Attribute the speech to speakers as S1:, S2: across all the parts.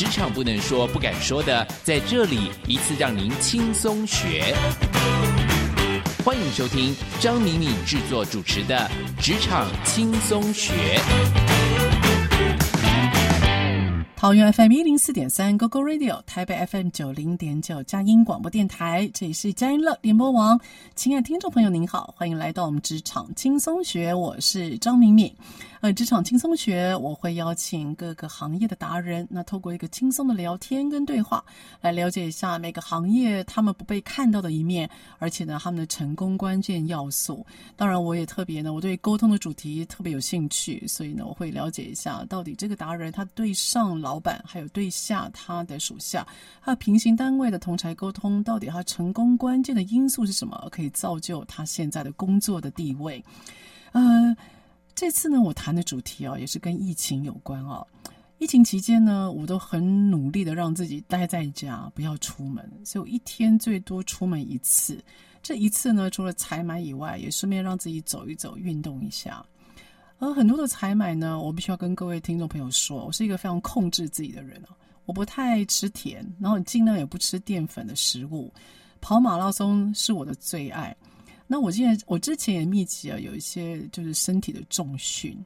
S1: 职场不能说、不敢说的，在这里一次让您轻松学。欢迎收听张敏敏制作主持的《职场轻松学》。
S2: 桃园 FM 一零四点三 GoGo Radio，台北 FM 九零点九佳音广播电台，这里是佳音乐联播网。亲爱的听众朋友，您好，欢迎来到我们职场轻松学，我是张敏敏。呃，职场轻松学，我会邀请各个行业的达人，那透过一个轻松的聊天跟对话，来了解一下每个行业他们不被看到的一面，而且呢，他们的成功关键要素。当然，我也特别呢，我对沟通的主题特别有兴趣，所以呢，我会了解一下到底这个达人他对上老板，还有对下他的属下，还有平行单位的同才沟通，到底他成功关键的因素是什么，可以造就他现在的工作的地位。呃。这次呢，我谈的主题啊，也是跟疫情有关啊。疫情期间呢，我都很努力的让自己待在家，不要出门，所以我一天最多出门一次。这一次呢，除了采买以外，也顺便让自己走一走，运动一下。而很多的采买呢，我必须要跟各位听众朋友说，我是一个非常控制自己的人啊，我不太吃甜，然后尽量也不吃淀粉的食物。跑马拉松是我的最爱。那我现在，我之前也密集啊，有一些就是身体的重训。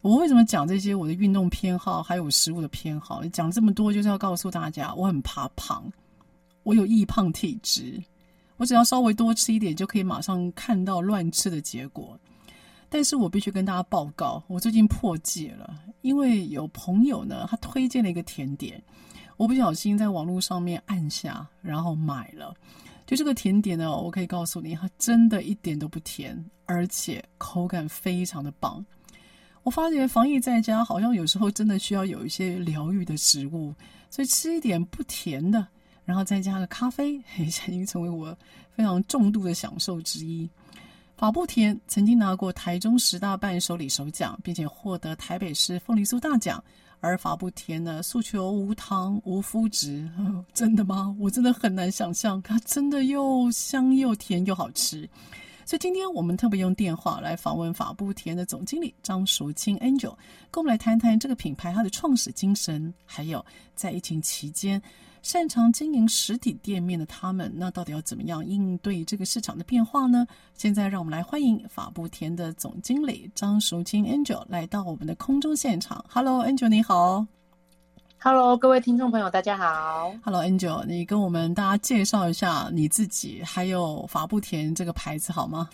S2: 我为什么讲这些？我的运动偏好还有食物的偏好，讲这么多就是要告诉大家，我很怕胖，我有易胖体质，我只要稍微多吃一点，就可以马上看到乱吃的结果。但是我必须跟大家报告，我最近破戒了，因为有朋友呢，他推荐了一个甜点，我不小心在网络上面按下，然后买了。就这个甜点呢，我可以告诉你，它真的一点都不甜，而且口感非常的棒。我发觉防疫在家，好像有时候真的需要有一些疗愈的食物，所以吃一点不甜的，然后再加个咖啡，已经成为我非常重度的享受之一。法布甜曾经拿过台中十大伴手礼首奖，并且获得台北市凤梨酥大奖。而法布甜呢，诉求无糖、无麸质，真的吗？我真的很难想象，它真的又香又甜又好吃。所以今天我们特别用电话来访问法布甜的总经理张淑清 Angel，跟我们来谈谈这个品牌它的创始精神，还有在疫情期间。擅长经营实体店面的他们，那到底要怎么样应对这个市场的变化呢？现在让我们来欢迎法布田的总经理张淑清 Angel 来到我们的空中现场。Hello，Angel，你好。
S3: Hello，各位听众朋友，大家好。
S2: Hello，Angel，你跟我们大家介绍一下你自己，还有法布田这个牌子好吗？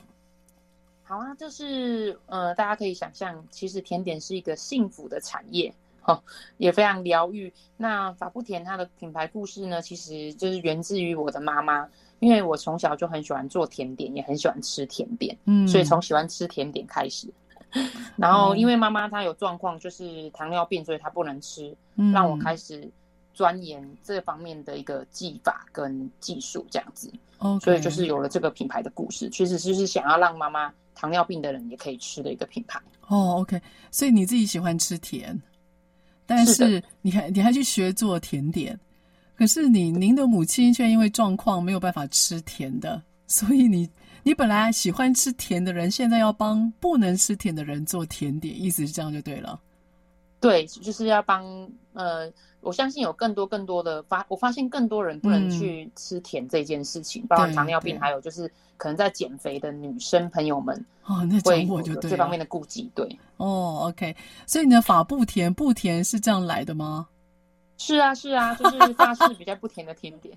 S3: 好啊，就是呃，大家可以想象，其实甜点是一个幸福的产业。哦，也非常疗愈。那法布甜它的品牌故事呢，其实就是源自于我的妈妈，因为我从小就很喜欢做甜点，也很喜欢吃甜点，嗯，所以从喜欢吃甜点开始。然后因为妈妈她有状况，就是糖尿病，所以她不能吃，嗯，让我开始钻研这方面的一个技法跟技术，这样子。Okay. 所以就是有了这个品牌的故事，其实就是想要让妈妈糖尿病的人也可以吃的一个品牌。
S2: 哦，OK，所以你自己喜欢吃甜。但是你还你还去学做甜点，可是你您的母亲却因为状况没有办法吃甜的，所以你你本来喜欢吃甜的人，现在要帮不能吃甜的人做甜点，意思是这样就对了。
S3: 对，就是要帮呃，我相信有更多更多的发，我发现更多人不能去吃甜这件事情，嗯、包括糖尿病，还有就是可能在减肥的女生朋友们
S2: 哦，那讲我就对
S3: 这方面的顾忌，对
S2: 哦，OK，所以你的法不甜不甜是这样来的吗？
S3: 是啊，是啊，就是法式 比较不甜的甜点。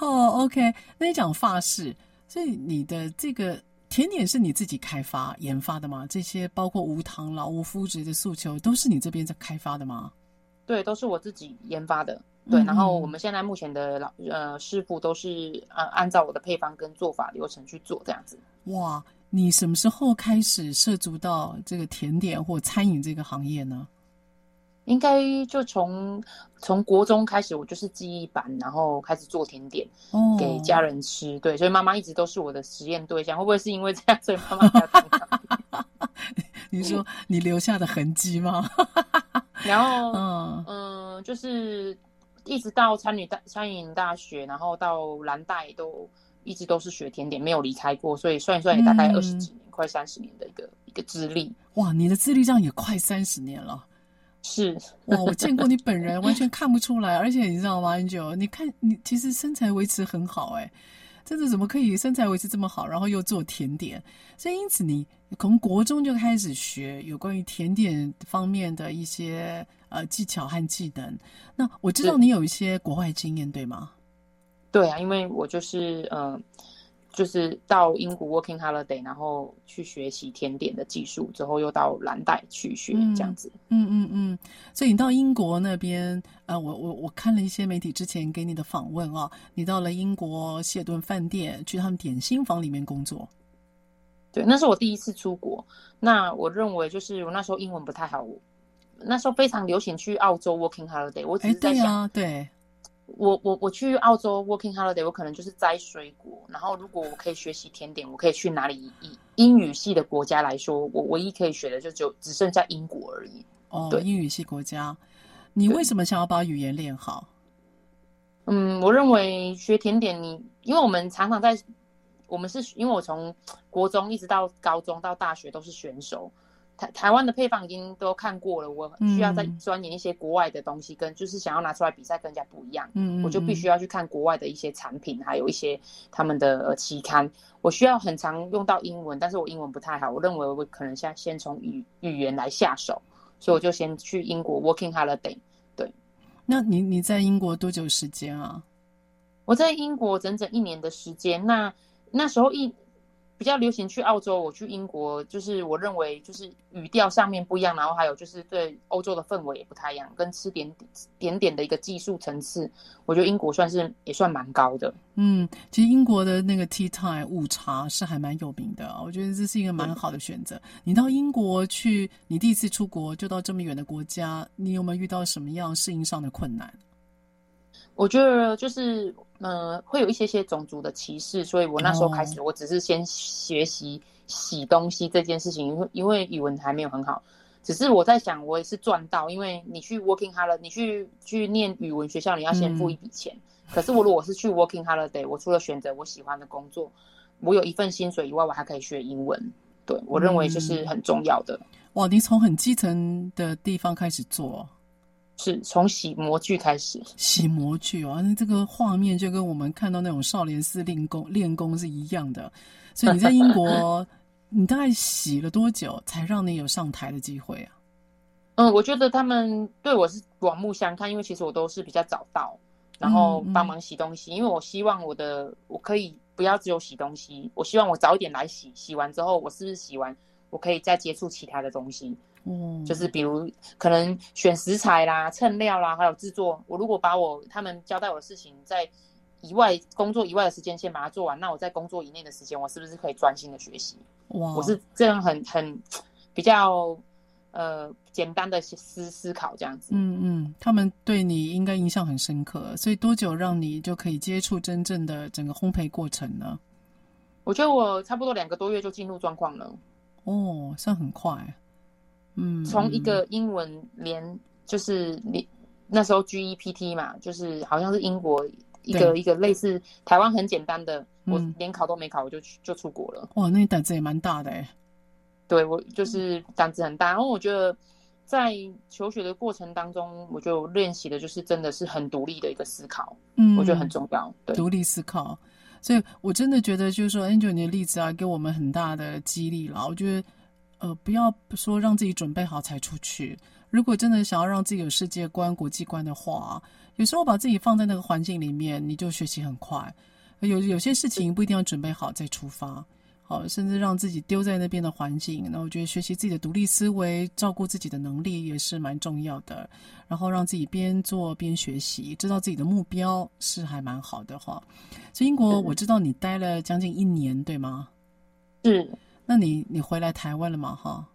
S2: 哦，OK，那你讲法式，所以你的这个。甜点是你自己开发研发的吗？这些包括无糖、老无麸质的诉求，都是你这边在开发的吗？
S3: 对，都是我自己研发的。对，嗯、然后我们现在目前的老呃师傅都是呃按照我的配方跟做法流程去做这样子。
S2: 哇，你什么时候开始涉足到这个甜点或餐饮这个行业呢？
S3: 应该就从从国中开始，我就是记忆班，然后开始做甜点，给家人吃。对，所以妈妈一直都是我的实验对象。会不会是因为这样，所以妈妈比较疼？
S2: 你说你留下的痕迹吗？
S3: 然后，嗯嗯，就是一直到餐饮大餐饮大学，然后到蓝带都一直都是学甜点，没有离开过。所以算一算，也大概二十几年，嗯、快三十年的一个一个资历。
S2: 哇，你的资历这样也快三十年了。
S3: 是
S2: 哇，我见过你本人，完全看不出来。而且你知道吗，Angel，你看你其实身材维持很好，哎，真的怎么可以身材维持这么好，然后又做甜点？所以因此你从国中就开始学有关于甜点方面的一些呃技巧和技能。那我知道你有一些国外经验，对吗？
S3: 对啊，因为我就是嗯。呃就是到英国 working holiday，然后去学习甜点的技术，之后又到蓝带去学这样子。
S2: 嗯嗯嗯。所以你到英国那边，呃，我我我看了一些媒体之前给你的访问啊，你到了英国谢顿饭店去他们点心房里面工作。
S3: 对，那是我第一次出国。那我认为就是我那时候英文不太好，那时候非常流行去澳洲 working holiday。我只是在想，
S2: 欸、对，啊对。
S3: 我我我去澳洲 working holiday，我可能就是摘水果。然后如果我可以学习甜点，我可以去哪里？以英语系的国家来说，我唯一可以学的就只有只剩下英国而已。
S2: 哦，对，英语系国家，你为什么想要把语言练好？
S3: 嗯，我认为学甜点你，你因为我们常常在，我们是因为我从国中一直到高中到大学都是选手。台台湾的配方已经都看过了，我需要再钻研一些国外的东西，跟就是想要拿出来比赛，跟人家不一样。嗯，我就必须要去看国外的一些产品，还有一些他们的期刊。我需要很常用到英文，但是我英文不太好。我认为我可能先先从语语言来下手，所以我就先去英国 working holiday。对，
S2: 那你你在英国多久时间啊？
S3: 我在英国整整一年的时间。那那时候一。比较流行去澳洲，我去英国，就是我认为就是语调上面不一样，然后还有就是对欧洲的氛围也不太一样，跟吃点点点点的一个技术层次，我觉得英国算是也算蛮高的。
S2: 嗯，其实英国的那个 tea time 午茶是还蛮有名的，我觉得这是一个蛮好的选择。你到英国去，你第一次出国就到这么远的国家，你有没有遇到什么样适应上的困难？
S3: 我觉得就是，呃，会有一些些种族的歧视，所以我那时候开始，我只是先学习洗东西这件事情，因为因为语文还没有很好，只是我在想，我也是赚到，因为你去 working holiday，你去去念语文学校，你要先付一笔钱。嗯、可是我如果是去 working holiday，我除了选择我喜欢的工作，我有一份薪水以外，我还可以学英文。对，我认为这是很重要的。
S2: 嗯、哇，你从很基层的地方开始做。
S3: 是从洗模具开始，
S2: 洗模具哦，那这个画面就跟我们看到那种少林寺练功练功是一样的。所以你在英国，你大概洗了多久才让你有上台的机会啊？
S3: 嗯，我觉得他们对我是刮目相看，因为其实我都是比较早到，然后帮忙洗东西，嗯嗯，因为我希望我的我可以不要只有洗东西，我希望我早一点来洗，洗完之后我是不是洗完，我可以再接触其他的东西。嗯，就是比如可能选食材啦、称料啦，还有制作。我如果把我他们交代我的事情在以外工作以外的时间先把它做完，那我在工作以内的时间，我是不是可以专心的学习？哇，我是这样很很比较呃简单的思思考这样子。
S2: 嗯嗯，他们对你应该印象很深刻，所以多久让你就可以接触真正的整个烘焙过程呢？
S3: 我觉得我差不多两个多月就进入状况了。
S2: 哦，算很快。嗯，
S3: 从一个英文连就是连那时候 GEPT 嘛，就是好像是英国一个一个类似台湾很简单的，我连考都没考，我就去就出国了。
S2: 哇，那你胆子也蛮大的哎。
S3: 对，我就是胆子很大，然后我觉得在求学的过程当中，我就练习的就是真的是很独立的一个思考，嗯，我觉得很重要。对，
S2: 独立思考，所以我真的觉得就是说，Angel 你的例子啊，给我们很大的激励了。我觉得。呃，不要说让自己准备好才出去。如果真的想要让自己有世界观、国际观的话，有时候把自己放在那个环境里面，你就学习很快。有有些事情不一定要准备好再出发，好，甚至让自己丢在那边的环境。那我觉得学习自己的独立思维、照顾自己的能力也是蛮重要的。然后让自己边做边学习，知道自己的目标是还蛮好的哈。所以英国我知道你待了将近一年，对吗？
S3: 是。
S2: 那你你回来台湾了吗？哈，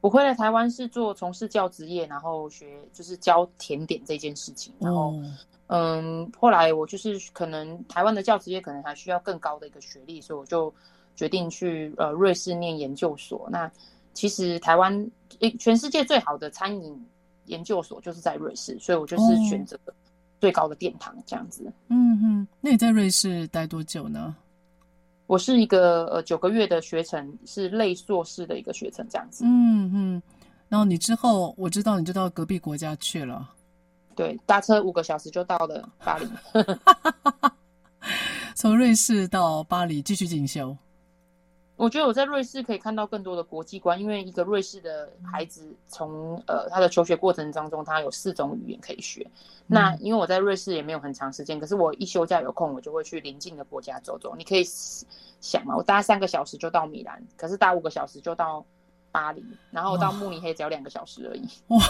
S3: 我回来台湾是做从事教职业，然后学就是教甜点这件事情。然后，哦、嗯，后来我就是可能台湾的教职业可能还需要更高的一个学历，所以我就决定去呃瑞士念研究所。那其实台湾诶，全世界最好的餐饮研究所就是在瑞士，所以我就是选择最高的殿堂这样子。
S2: 嗯哼，那你在瑞士待多久呢？
S3: 我是一个呃九个月的学程，是类硕士的一个学程这样子。
S2: 嗯嗯，然后你之后我知道你就到隔壁国家去了，
S3: 对，搭车五个小时就到了巴黎。
S2: 从瑞士到巴黎继续进修。
S3: 我觉得我在瑞士可以看到更多的国际观，因为一个瑞士的孩子从呃他的求学过程当中，他有四种语言可以学。嗯、那因为我在瑞士也没有很长时间，可是我一休假有空，我就会去邻近的国家走走。你可以想嘛，我搭三个小时就到米兰，可是搭五个小时就到巴黎，然后到慕尼黑只要两个小时而已。
S2: 哇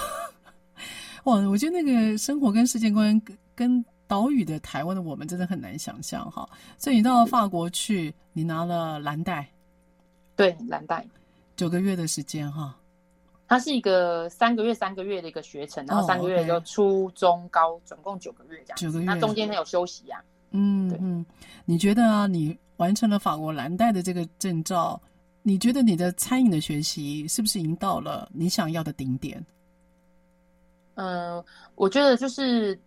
S2: 哇，我觉得那个生活跟世界观跟岛屿的台湾的我们真的很难想象哈。所以你到法国去，你拿了蓝带。
S3: 对，蓝带
S2: 九个月的时间哈，
S3: 它是一个三个月三个月的一个学程，然后三个月就初中高总共九个月这样，九个月，那中间没有休息呀、啊。
S2: 嗯
S3: 对
S2: 嗯，你觉得啊，你完成了法国蓝带的这个证照，你觉得你的餐饮的学习是不是已经到了你想要的顶点？
S3: 嗯，我觉得就是。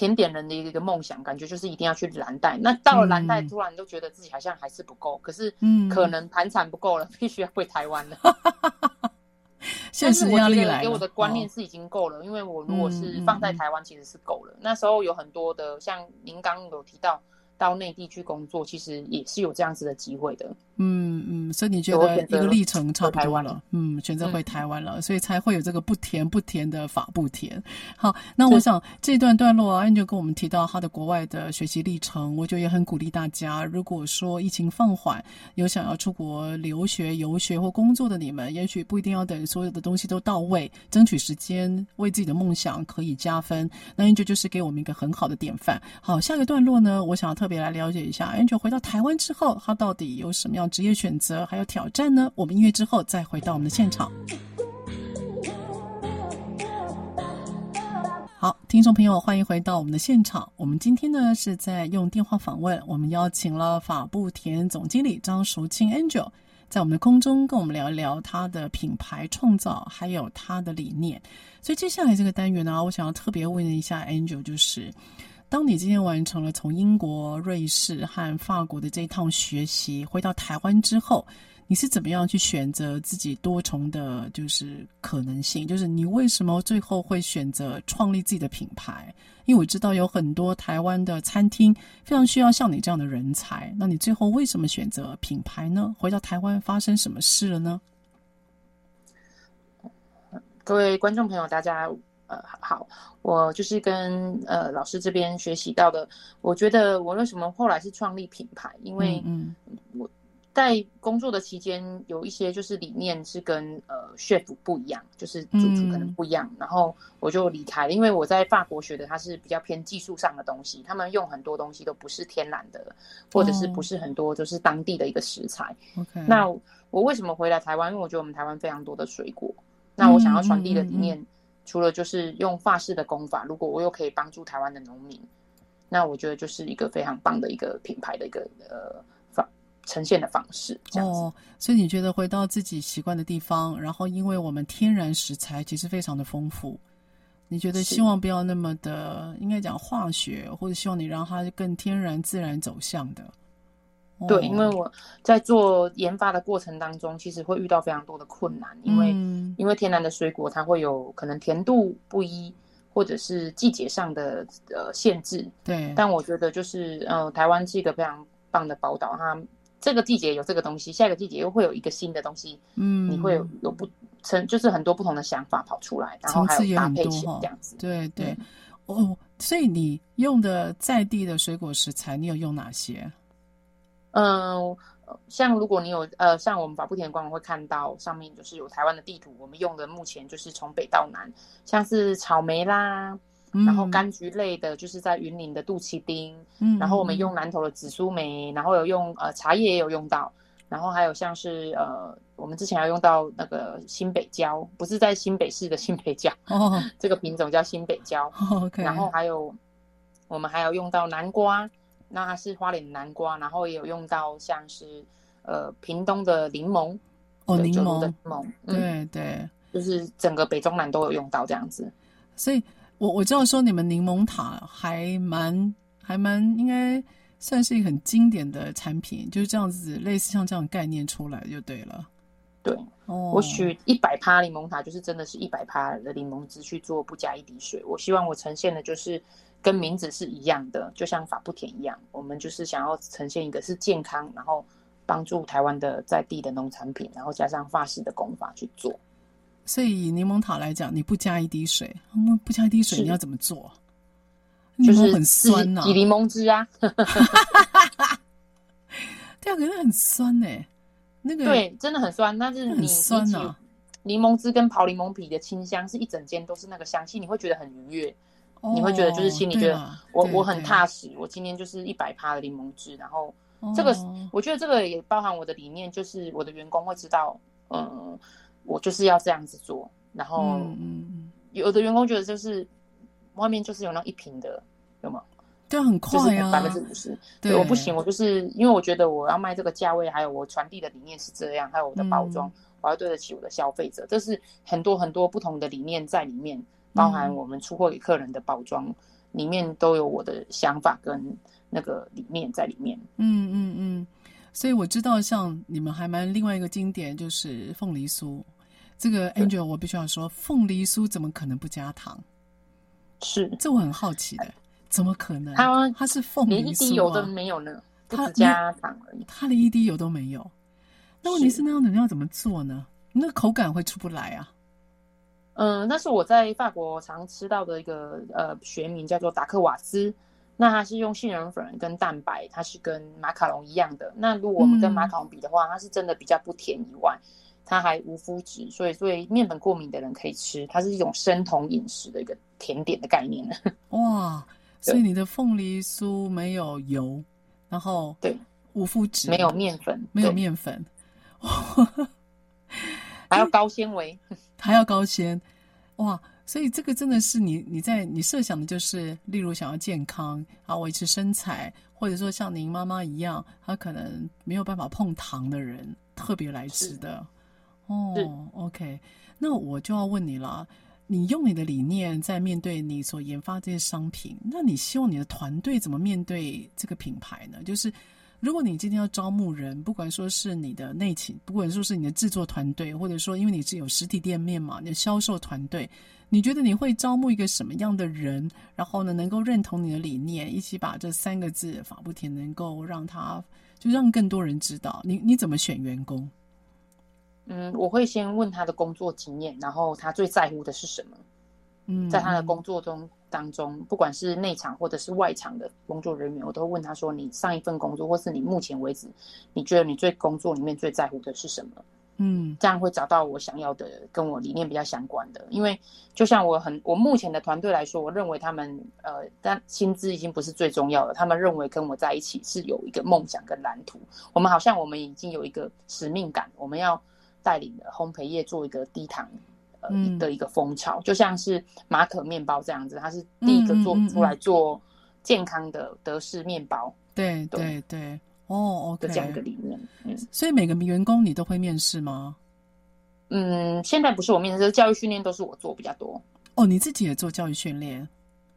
S3: 甜点人的一个梦想，感觉就是一定要去蓝带。那到了蓝带，突然都觉得自己好像还是不够，嗯、可是可能盘缠不够了，必须要回台湾了。
S2: 现实压力来了。
S3: 给我的观念是已经够了，哦、因为我如果是放在台湾，其实是够了。嗯、那时候有很多的，像您刚刚有提到。到内地去工作，其实也是有这样子的机会的。
S2: 嗯嗯，所以你觉得一个历程差不多了？嗯，选择回台湾了，嗯、所以才会有这个不甜不甜的法不甜。好，那我想这段段落啊，Angel 跟我们提到他的国外的学习历程，我觉得也很鼓励大家。如果说疫情放缓，有想要出国留学、游学或工作的你们，也许不一定要等所有的东西都到位，争取时间为自己的梦想可以加分。那 Angel 就是给我们一个很好的典范。好，下一个段落呢，我想要特别。别来了解一下，Angel 回到台湾之后，他到底有什么样职业选择，还有挑战呢？我们音乐之后再回到我们的现场。好，听众朋友，欢迎回到我们的现场。我们今天呢是在用电话访问，我们邀请了法布田总经理张淑清 Angel，在我们的空中跟我们聊一聊他的品牌创造，还有他的理念。所以接下来这个单元呢，我想要特别问一下 Angel，就是。当你今天完成了从英国、瑞士和法国的这一趟学习，回到台湾之后，你是怎么样去选择自己多重的，就是可能性？就是你为什么最后会选择创立自己的品牌？因为我知道有很多台湾的餐厅非常需要像你这样的人才。那你最后为什么选择品牌呢？回到台湾发生什么事了呢？
S3: 各位观众朋友，大家。呃，好，我就是跟呃老师这边学习到的。我觉得我为什么后来是创立品牌，因为我在工作的期间有一些就是理念是跟呃 chef 不一样，就是主厨可能不一样，嗯、然后我就离开了。因为我在法国学的它是比较偏技术上的东西，他们用很多东西都不是天然的，或者是不是很多就是当地的一个食材。
S2: Okay.
S3: 那我为什么回来台湾？因为我觉得我们台湾非常多的水果，那我想要传递的理念。嗯嗯嗯除了就是用法式的工法，如果我又可以帮助台湾的农民，那我觉得就是一个非常棒的一个品牌的一个呃方呈现的方式。哦，
S2: 所以你觉得回到自己习惯的地方，然后因为我们天然食材其实非常的丰富，你觉得希望不要那么的应该讲化学，或者希望你让它更天然自然走向的。
S3: 对，因为我在做研发的过程当中，其实会遇到非常多的困难，因为、嗯、因为天然的水果它会有可能甜度不一，或者是季节上的呃限制。
S2: 对，
S3: 但我觉得就是呃，台湾是一个非常棒的宝岛，它这个季节有这个东西，下一个季节又会有一个新的东西，嗯，你会有有不成就是很多不同的想法跑出来，然后还有搭配起这样子。
S2: 对对，哦，所以你用的在地的水果食材，你有用哪些？
S3: 嗯，像如果你有呃，像我们法不甜的官网会看到上面就是有台湾的地图，我们用的目前就是从北到南，像是草莓啦，嗯、然后柑橘类的，就是在云林的杜奇丁，嗯，然后我们用南投的紫苏梅，然后有用呃茶叶也有用到，然后还有像是呃，我们之前要用到那个新北蕉，不是在新北市的新北蕉哦，这个品种叫新北蕉。
S2: 哦 okay、
S3: 然后还有我们还有用到南瓜，那它是花莲南瓜，然后也有用到像是呃屏东的柠檬
S2: 哦，柠檬
S3: 的柠檬，
S2: 对、嗯、对，
S3: 就是整个北中南都有用到这样子。
S2: 所以我我知道说你们柠檬塔还蛮还蛮应该。算是一个很经典的产品，就是这样子，类似像这样概念出来就对了。
S3: 对，哦，我取一百趴柠檬塔，就是真的是一百趴的柠檬汁去做，不加一滴水。我希望我呈现的就是跟名字是一样的，就像法布田一样，我们就是想要呈现一个是健康，然后帮助台湾的在地的农产品，然后加上法式的工法去做。
S2: 所以以柠檬塔来讲，你不加一滴水，不加一滴水，你要怎么做？就是很酸呐，
S3: 挤柠檬汁啊，
S2: 对啊，可是很酸呢。那个
S3: 对，真的很酸，但是你
S2: 酸呐。
S3: 柠檬汁跟刨柠檬皮的清香是一整间都是那个香气，你会觉得很愉悦，你会觉得就是心里觉得我我很踏实。我今天就是一百趴的柠檬汁，然后这个我觉得这个也包含我的理念，就是我的员工会知道，嗯，我就是要这样子做。然后有的员工觉得就是外面就是有那一瓶的。有吗？
S2: 对，很快啊，
S3: 百分之五十。对，我不行，我就是因为我觉得我要卖这个价位，还有我传递的理念是这样，还有我的包装，嗯、我要对得起我的消费者。这是很多很多不同的理念在里面，包含我们出货给客人的包装、嗯、里面都有我的想法跟那个理念在里面。
S2: 嗯嗯嗯，所以我知道，像你们还蛮另外一个经典就是凤梨酥。这个 Angel，我必须要说，凤梨酥怎么可能不加糖？
S3: 是，
S2: 这我很好奇的。怎么可能？它它是凤梨酥，连
S3: 一滴油都没有呢，它只加糖而已。
S2: 它连一滴油都没有。那问题是那样的，你要怎么做呢？那个口感会出不来啊。
S3: 嗯，那是我在法国常吃到的一个呃学名，叫做达克瓦兹。那它是用杏仁粉跟蛋白，它是跟马卡龙一样的。那如果我们跟马卡龙比的话，嗯、它是真的比较不甜以外，它还无麸质，所以对面粉过敏的人可以吃。它是一种生酮饮食的一个甜点的概念。
S2: 哇！所以你的凤梨酥没有油，然后
S3: 对
S2: 无麸质，
S3: 没有面粉，
S2: 没有面粉，
S3: 还有高纤维，
S2: 还要高纤，哇！所以这个真的是你你在你设想的就是，例如想要健康啊，维持身材，或者说像您妈妈一样，她可能没有办法碰糖的人，特别来吃的哦。OK，那我就要问你了。你用你的理念在面对你所研发这些商品，那你希望你的团队怎么面对这个品牌呢？就是如果你今天要招募人，不管说是你的内勤，不管说是你的制作团队，或者说因为你是有实体店面嘛，你的销售团队，你觉得你会招募一个什么样的人？然后呢，能够认同你的理念，一起把这三个字“法不甜”能够让他就让更多人知道。你你怎么选员工？
S3: 嗯，我会先问他的工作经验，然后他最在乎的是什么？嗯，在他的工作中当中，不管是内场或者是外场的工作人员，我都会问他说：“你上一份工作，或是你目前为止，你觉得你最工作里面最在乎的是什么？”嗯，这样会找到我想要的，跟我理念比较相关的。因为就像我很，我目前的团队来说，我认为他们呃，但薪资已经不是最重要的。他们认为跟我在一起是有一个梦想跟蓝图。我们好像我们已经有一个使命感，我们要。带领的烘焙业做一个低糖，呃、嗯、的一个风潮，就像是马可面包这样子，它是第一个做出来做健康的德式面包。
S2: 对对对，哦，OK，
S3: 这样一个理念。嗯，
S2: 所以每个员工你都会面试吗？
S3: 嗯，现在不是我面试，教育训练都是我做比较多。
S2: 哦，你自己也做教育训练？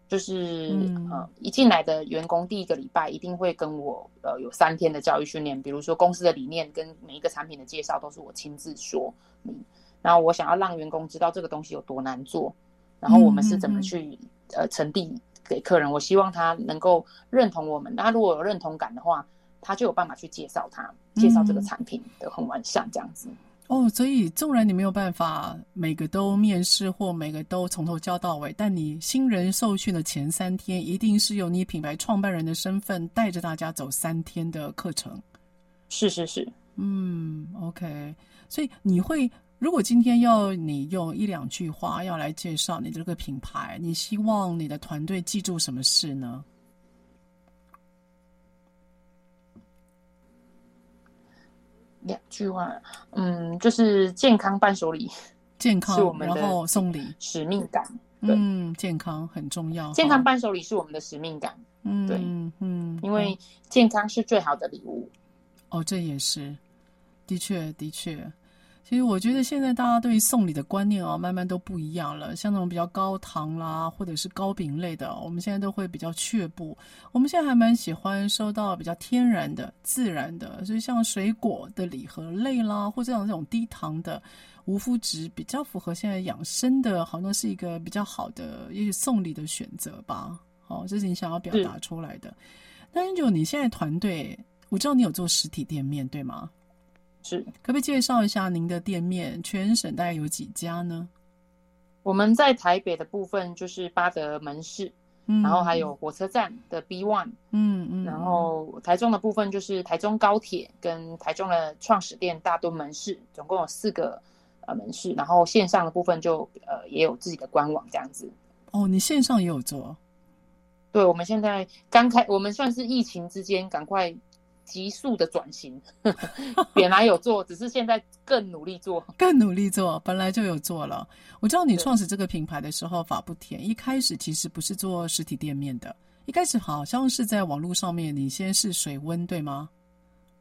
S3: 就是、嗯、呃，一进来的员工第一个礼拜一定会跟我呃有三天的教育训练，比如说公司的理念跟每一个产品的介绍都是我亲自说明。然后我想要让员工知道这个东西有多难做，然后我们是怎么去、嗯、呃传递给客人。我希望他能够认同我们，那如果有认同感的话，他就有办法去介绍他，介绍这个产品的很完善这样子。
S2: 哦，所以纵然你没有办法每个都面试或每个都从头教到尾，但你新人受训的前三天，一定是由你品牌创办人的身份带着大家走三天的课程。
S3: 是是是，
S2: 嗯，OK。所以你会，如果今天要你用一两句话要来介绍你这个品牌，你希望你的团队记住什么事呢？
S3: 两句话，嗯，就是健康伴手礼，
S2: 健康
S3: 是我们的
S2: 然后送礼
S3: 使命感。对
S2: 嗯，健康很重要。
S3: 健康伴手礼是我们的使命感。
S2: 嗯，
S3: 对，
S2: 嗯，
S3: 因为健康是最好的礼物。
S2: 哦，这也是，的确，的确。其实我觉得现在大家对于送礼的观念啊，慢慢都不一样了。像那种比较高糖啦，或者是糕饼类的，我们现在都会比较却步。我们现在还蛮喜欢收到比较天然的、自然的，所以像水果的礼盒类啦，或者像这种低糖的、无麸质，比较符合现在养生的，好像是一个比较好的，也许送礼的选择吧。好，这是你想要表达出来的。那就你现在团队，我知道你有做实体店面，对吗？
S3: 是，
S2: 可不可以介绍一下您的店面？全省大概有几家呢？
S3: 我们在台北的部分就是八德门市，嗯，然后还有火车站的 B One，
S2: 嗯嗯，
S3: 然后台中的部分就是台中高铁跟台中的创始店大墩门市，总共有四个呃门市，然后线上的部分就呃也有自己的官网这样子。
S2: 哦，你线上也有做？
S3: 对，我们现在刚开，我们算是疫情之间赶快。急速的转型，本来有做，只是现在更努力做，
S2: 更努力做，本来就有做了。我知道你创始这个品牌的时候，法不甜一开始其实不是做实体店面的，一开始好像是在网络上面，你先试水温，对吗？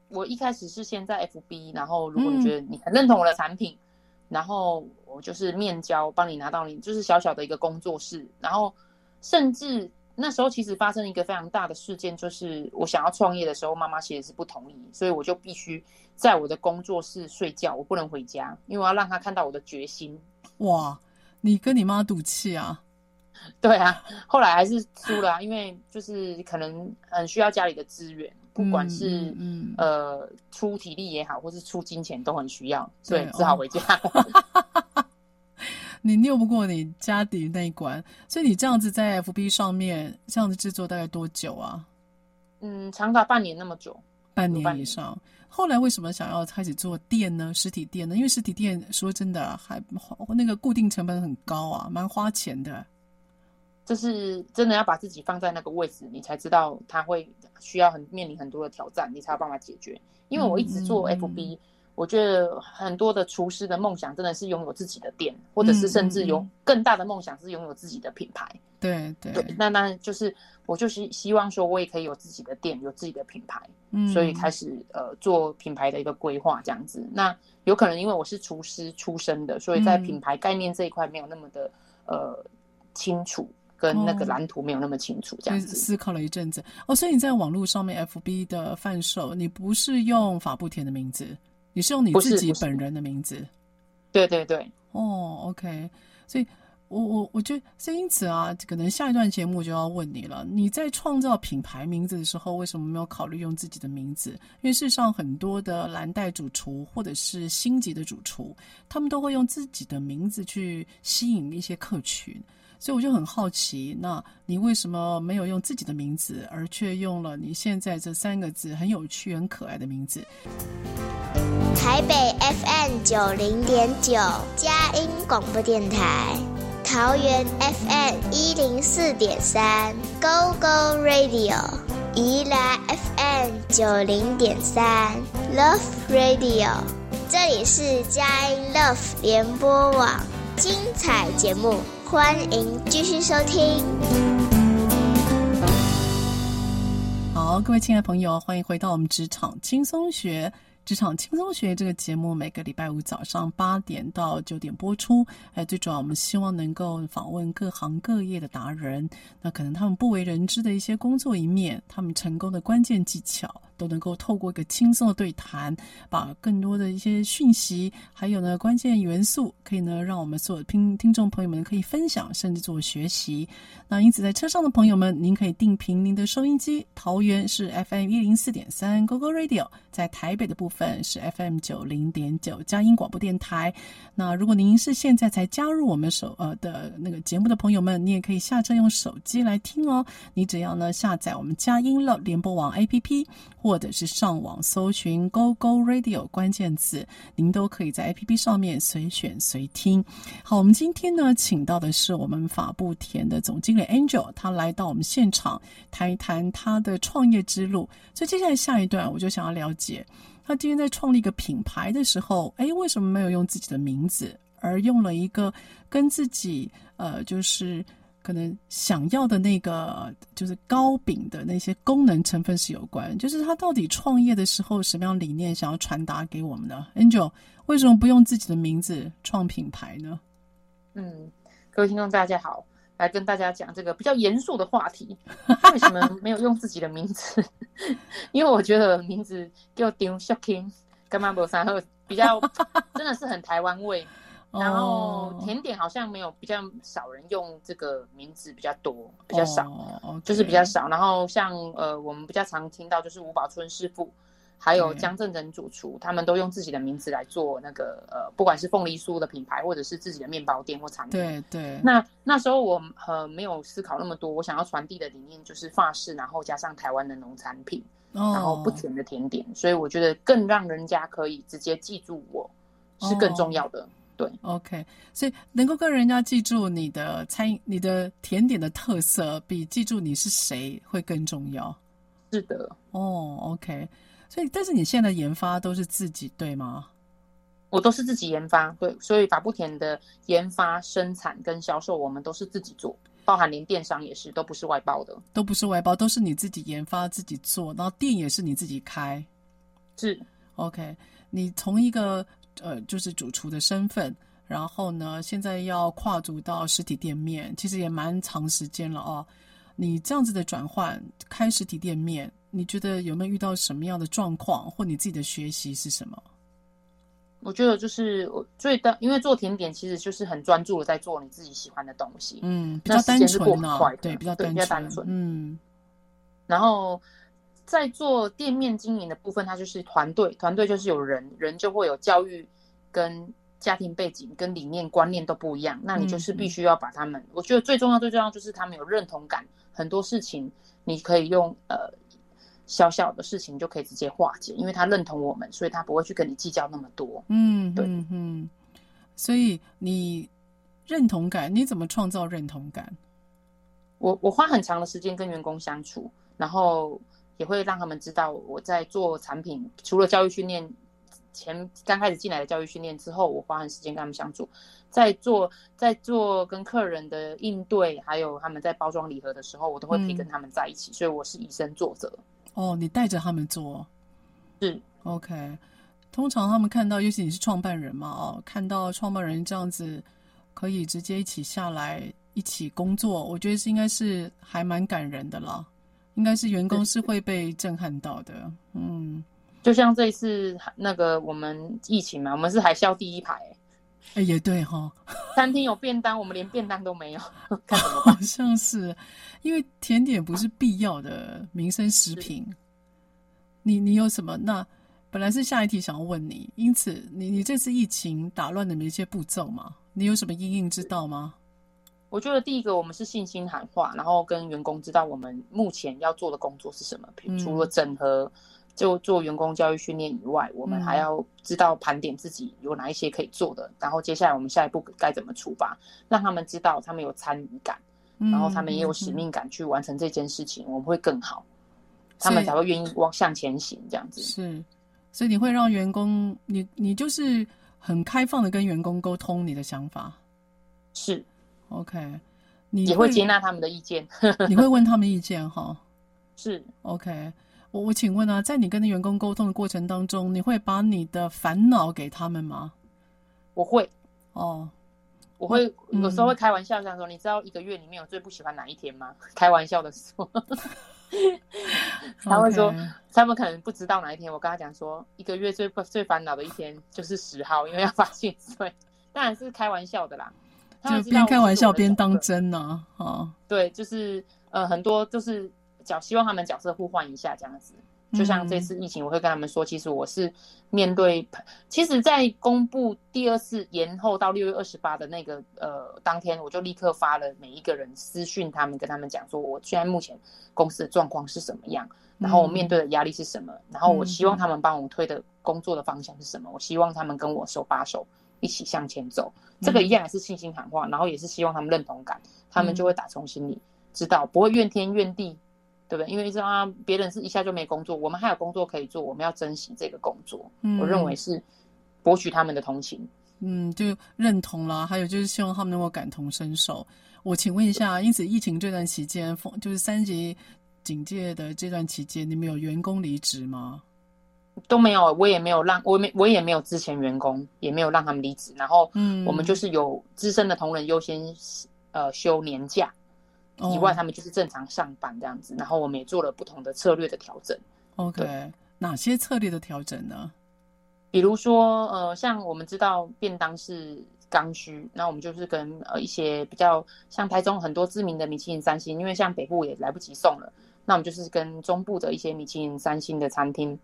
S3: 我一开始是先在 FB，然后如果你觉得你很认同我的产品，嗯、然后我就是面交，帮你拿到你就是小小的一个工作室，然后甚至。那时候其实发生一个非常大的事件，就是我想要创业的时候，妈妈其实是不同意，所以我就必须在我的工作室睡觉，我不能回家，因为我要让她看到我的决心。
S2: 哇，你跟你妈赌气啊？
S3: 对啊，后来还是输了啊，因为就是可能很需要家里的资源，不管是嗯，嗯呃出体力也好，或是出金钱都很需要，所以只好回家。哦
S2: 你拗不过你家底那一关，所以你这样子在 FB 上面这样子制作大概多久啊？
S3: 嗯，长达半年那么久，
S2: 半年以上。后来为什么想要开始做店呢？实体店呢？因为实体店说真的还那个固定成本很高啊，蛮花钱的。
S3: 就是真的要把自己放在那个位置，你才知道他会需要很面临很多的挑战，你才有办法解决。因为我一直做 FB。我觉得很多的厨师的梦想真的是拥有自己的店，或者是甚至有更大的梦想是拥有自己的品牌。
S2: 对对对，
S3: 那那就是我就是希望说，我也可以有自己的店，有自己的品牌。嗯，所以开始呃做品牌的一个规划这样子。那有可能因为我是厨师出身的，所以在品牌概念这一块没有那么的呃清楚，跟那个蓝图没有那么清楚。这样子
S2: 思考了一阵子哦，所以你在网络上面 FB 的贩售，你不是用法布田的名字。你是用你自己本人的名字？
S3: 对对对。
S2: 哦，OK。所以，我我我觉得，所以因此啊，可能下一段节目就要问你了。你在创造品牌名字的时候，为什么没有考虑用自己的名字？因为事实上，很多的蓝带主厨或者是星级的主厨，他们都会用自己的名字去吸引一些客群。所以我就很好奇，那你为什么没有用自己的名字，而却用了你现在这三个字很有趣、很可爱的名字？
S4: 台北 FM 九零点九佳音广播电台，桃园 FM 一零四点三 Go Go Radio，宜兰 FM 九零点三 Love Radio，这里是佳音 Love 联播网精彩节目。欢迎继续收听。
S2: 好，各位亲爱的朋友，欢迎回到我们职场轻松学。职场轻松学这个节目每个礼拜五早上八点到九点播出。哎，最主要我们希望能够访问各行各业的达人，那可能他们不为人知的一些工作一面，他们成功的关键技巧，都能够透过一个轻松的对谈，把更多的一些讯息，还有呢关键元素，可以呢让我们所有听听众朋友们可以分享，甚至做学习。那因此在车上的朋友们，您可以定频您的收音机，桃园是 FM 一零四点三 GoGo Radio，在台北的部分。是 FM 九零点九佳音广播电台。那如果您是现在才加入我们手呃的那个节目的朋友们，你也可以下车用手机来听哦。你只要呢下载我们佳音乐联播网 APP，或或者是上网搜寻 “Go Go Radio” 关键词，您都可以在 APP 上面随选随听。好，我们今天呢，请到的是我们法布田的总经理 Angel，他来到我们现场谈一谈他的创业之路。所以接下来下一段，我就想要了解，他今天在创立一个品牌的时候，诶，为什么没有用自己的名字，而用了一个跟自己呃，就是。可能想要的那个就是糕饼的那些功能成分是有关，就是他到底创业的时候什么样理念想要传达给我们的？Angel 为什么不用自己的名字创品牌呢？
S3: 嗯，各位听众大家好，来跟大家讲这个比较严肃的话题，为什么没有用自己的名字？因为我觉得名字叫丁小 king 干嘛不三后比较真的是很台湾味。然后甜点好像没有比较少人用这个名字比较多，比较少，oh. 就是比较少。然后像呃，我们比较常听到就是吴宝春师傅，还有江正仁主厨，他们都用自己的名字来做那个呃，不管是凤梨酥的品牌，或者是自己的面包店或产品。
S2: 对对。
S3: 那那时候我呃没有思考那么多，我想要传递的理念就是法式，然后加上台湾的农产品，oh. 然后不甜的甜点，所以我觉得更让人家可以直接记住我是更重要的。Oh. 对
S2: ，OK，所以能够跟人家记住你的餐饮、你的甜点的特色，比记住你是谁会更重要。
S3: 是的，
S2: 哦、oh，OK，所以但是你现在的研发都是自己对吗？
S3: 我都是自己研发，对，所以法布田的研发、生产跟销售，我们都是自己做，包含连电商也是，都不是外包的，
S2: 都不是外包，都是你自己研发、自己做，然后店也是你自己开。
S3: 是
S2: ，OK，你从一个。呃，就是主厨的身份，然后呢，现在要跨足到实体店面，其实也蛮长时间了哦。你这样子的转换，开实体店面，你觉得有没有遇到什么样的状况，或你自己的学习是什么？
S3: 我觉得就是我最的，因为做甜点其实就是很专注的在做你自己喜欢的东西，
S2: 嗯，比较单纯呢、啊，对，比较单纯，
S3: 嗯，然后。在做店面经营的部分，它就是团队，团队就是有人，人就会有教育跟家庭背景跟理念观念都不一样，那你就是必须要把他们，嗯、我觉得最重要最重要就是他们有认同感，很多事情你可以用呃小小的事情就可以直接化解，因为他认同我们，所以他不会去跟你计较那么多。
S2: 嗯，对，嗯，所以你认同感，你怎么创造认同感？
S3: 我我花很长的时间跟员工相处，然后。也会让他们知道我在做产品，除了教育训练前刚开始进来的教育训练之后，我花很时间跟他们相处，在做在做跟客人的应对，还有他们在包装礼盒的时候，我都会可以跟他们在一起，嗯、所以我是以身作则。
S2: 哦，你带着他们做，
S3: 是
S2: OK。通常他们看到，尤其你是创办人嘛，哦，看到创办人这样子可以直接一起下来一起工作，我觉得是应该是还蛮感人的了。应该是员工是会被震撼到的，嗯，
S3: 就像这一次那个我们疫情嘛，我们是海啸第一排，
S2: 哎、欸，也对哈、哦，
S3: 餐厅有便当，我们连便当都没有，看怎么
S2: 好像是，因为甜点不是必要的民生食品，你你有什么？那本来是下一题想要问你，因此你你这次疫情打乱了哪些步骤吗？你有什么因应之道吗？
S3: 我觉得第一个，我们是信心喊话，然后跟员工知道我们目前要做的工作是什么。嗯、除了整合，就做员工教育训练以外，我们还要知道盘点自己有哪一些可以做的。嗯、然后接下来我们下一步该怎么出发，让他们知道他们有参与感，嗯、然后他们也有使命感去完成这件事情，嗯、我们会更好，他们才会愿意往向前行。这样子
S2: 是，所以你会让员工，你你就是很开放的跟员工沟通你的想法，
S3: 是。
S2: OK，你
S3: 也会接纳他们的意见，
S2: 你会问他们意见哈？
S3: 是
S2: OK，我我请问啊，在你跟那员工沟通的过程当中，你会把你的烦恼给他们吗？
S3: 我会
S2: 哦，
S3: 我会有时候会开玩笑这样说，嗯、你知道一个月里面有最不喜欢哪一天吗？开玩笑的说，他会说 Okay. 他们可能不知道哪一天。我跟他讲说，一个月最最烦恼的一天就是十号，因为要发薪水，当然是开玩笑的啦。
S2: 就边开玩笑边当真呢，啊，
S3: 对，就是呃，很多就是角希望他们角色互换一下这样子，就像这次疫情，我会跟他们说，其实我是面对，其实，在公布第二次延后到六月二十八的那个呃当天，我就立刻发了每一个人私讯，他们跟他们讲说，我现在目前公司的状况是什么样，然后我面对的压力是什么，然后我希望他们帮我推的工作的方向是什么，我希望他们跟我手把手一起向前走，这个一样也是信心喊话，然后也是希望他们认同感，他们就会打从心里知道，不会怨天怨地。对不对？因为知道啊，别人是一下就没工作，我们还有工作可以做，我们要珍惜这个工作。嗯，我认为是博取他们的同情，
S2: 嗯，就认同啦。还有就是希望他们能够感同身受。我请问一下，因此疫情这段期间，就是三级警戒的这段期间，你们有员工离职吗？
S3: 都没有，我也没有让，我没我也没有之前员工也没有让他们离职。然后，嗯，我们就是有资深的同仁优先呃休年假。以外，他们就是正常上班这样子，然后我们也做了不同的策略的调整。
S2: OK，哪些策略的调整呢？
S3: 比如说，呃，像我们知道便当是刚需，那我们就是跟呃一些比较像台中很多知名的米其林三星，因为像北部也来不及送了，那我们就是跟中部的一些米其林三星的餐厅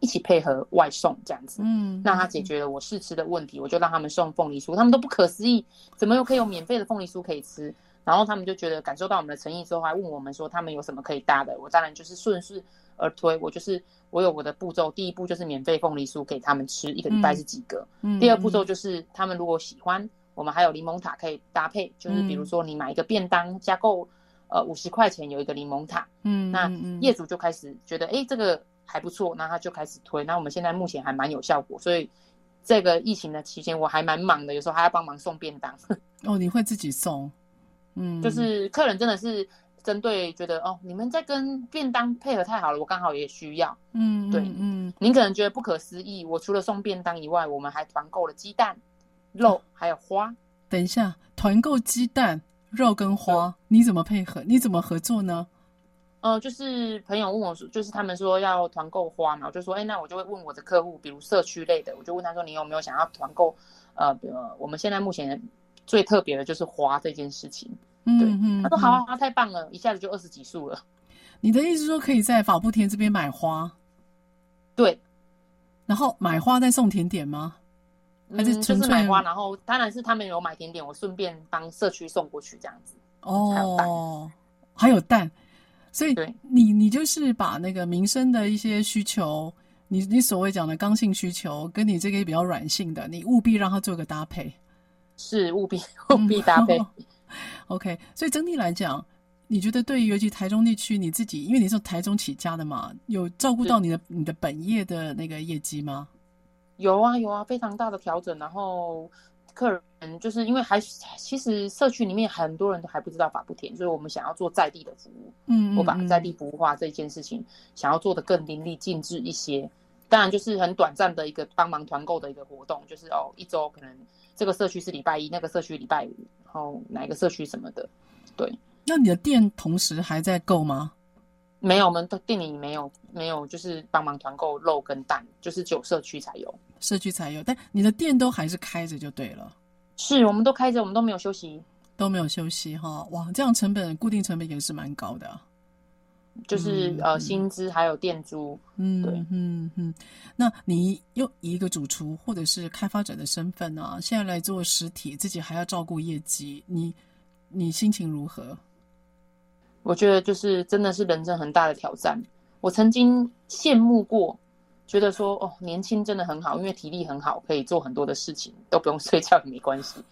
S3: 一起配合外送这样子，嗯，让他解决了我试吃的问题，我就让他们送凤梨酥，他们都不可思议，怎么又可以有免费的凤梨酥可以吃？然后他们就觉得感受到我们的诚意之后，还问我们说他们有什么可以搭的。我当然就是顺势而推，我就是我有我的步骤。第一步就是免费凤梨酥给他们吃，一个礼拜是几个。嗯、第二步骤就是他们如果喜欢，我们还有柠檬塔可以搭配，就是比如说你买一个便当加购呃五十块钱有一个柠檬塔。嗯，那业主就开始觉得哎这个还不错，那他就开始推。那我们现在目前还蛮有效果，所以这个疫情的期间我还蛮忙的，有时候还要帮忙送便当。
S2: 哦，你会自己送？
S3: 嗯，就是客人真的是针对觉得哦，你们在跟便当配合太好了，我刚好也需要。嗯，对，嗯，您可能觉得不可思议，我除了送便当以外，我们还团购了鸡蛋、肉还有花。
S2: 等一下，团购鸡蛋、肉跟花，你怎么配合？你怎么合作呢？
S3: 呃，就是朋友问我说，就是他们说要团购花嘛，我就说，哎，那我就会问我的客户，比如社区类的，我就问他说，你有没有想要团购？呃，比如我们现在目前。最特别的就是花这件事情，嗯，嗯、他说好啊，花太棒了，一下子就二十几束了。
S2: 你的意思说可以在法布田这边买花？
S3: 对，
S2: 然后买花再送甜点吗？还是纯粹、
S3: 嗯、就是买花，然后当然是他们有买甜点，我顺便帮社区送过去这样子。
S2: 哦，还有蛋，还有蛋，所以你你就是把那个民生的一些需求，你你所谓讲的刚性需求，跟你这个比较软性的，你务必让它做个搭配。
S3: 是务必 务必搭配。嗯、
S2: OK，所以整体来讲，你觉得对于尤其台中地区，你自己因为你是台中起家的嘛，有照顾到你的你的本业的那个业绩吗？
S3: 有啊有啊，非常大的调整。然后客人就是因为还其实社区里面很多人都还不知道法布田，所以我们想要做在地的服务。嗯，嗯，嗯，我把在地服务化这件事情想要做的更淋漓尽致一些。当然就是很短暂的一个帮忙团购的一个活动，就是哦一周可能。这个社区是礼拜一，那个社区礼拜五，然后哪一个社区什么的，对。
S2: 那你的店同时还在购吗？
S3: 没有，我们的店里没有，没有，就是帮忙团购肉跟蛋，就是只有社区才有，
S2: 社区才有。但你的店都还是开着就对了。
S3: 是，我们都开着，我们都没有休息，
S2: 都没有休息哈。哇，这样成本固定成本也是蛮高的。
S3: 就是呃，薪资还有店租，
S2: 嗯，对，嗯嗯。那你又以一个主厨或者是开发者的身份啊，现在来做实体，自己还要照顾业绩，你你心情如何？
S3: 我觉得就是真的是人生很大的挑战。我曾经羡慕过，觉得说哦，年轻真的很好，因为体力很好，可以做很多的事情，都不用睡觉也没关系。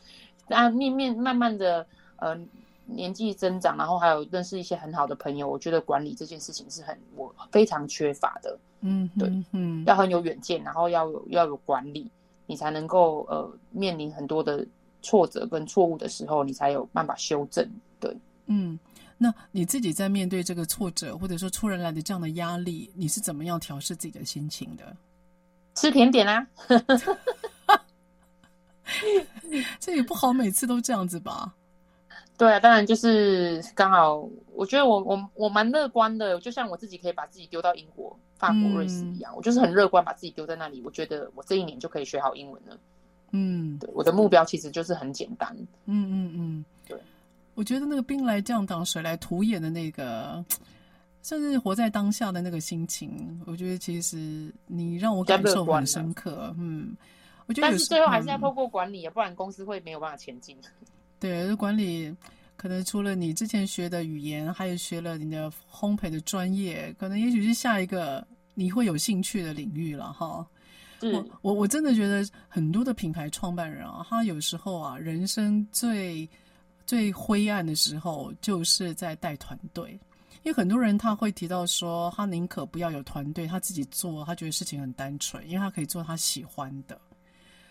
S3: 那面面慢慢的，呃。年纪增长，然后还有认识一些很好的朋友，我觉得管理这件事情是很我非常缺乏的。嗯，对，嗯，要很有远见，然后要有要有管理，你才能够呃面临很多的挫折跟错误的时候，你才有办法修正。对，
S2: 嗯，那你自己在面对这个挫折或者说突然来的这样的压力，你是怎么样调试自己的心情的？
S3: 吃甜点啊，
S2: 这也不好，每次都这样子吧。
S3: 对啊，当然就是刚好，我觉得我我我蛮乐观的，就像我自己可以把自己丢到英国、法国、瑞士一样，嗯、我就是很乐观，把自己丢在那里。我觉得我这一年就可以学好英文了。嗯，对，我的目标其实就是很简单。嗯
S2: 嗯嗯，对，我觉得那个兵来将挡，水来土掩的那个甚至活在当下的那个心情，我觉得其实你让我感受很深刻。嗯，我觉得
S3: 但是最后还是要透过管理啊，嗯、不然公司会没有办法前进。
S2: 对，管理可能除了你之前学的语言，还有学了你的烘焙的专业，可能也许是下一个你会有兴趣的领域了哈。
S3: 是
S2: 我我我真的觉得很多的品牌创办人啊，他有时候啊，人生最最灰暗的时候，就是在带团队。因为很多人他会提到说，他宁可不要有团队，他自己做，他觉得事情很单纯，因为他可以做他喜欢的。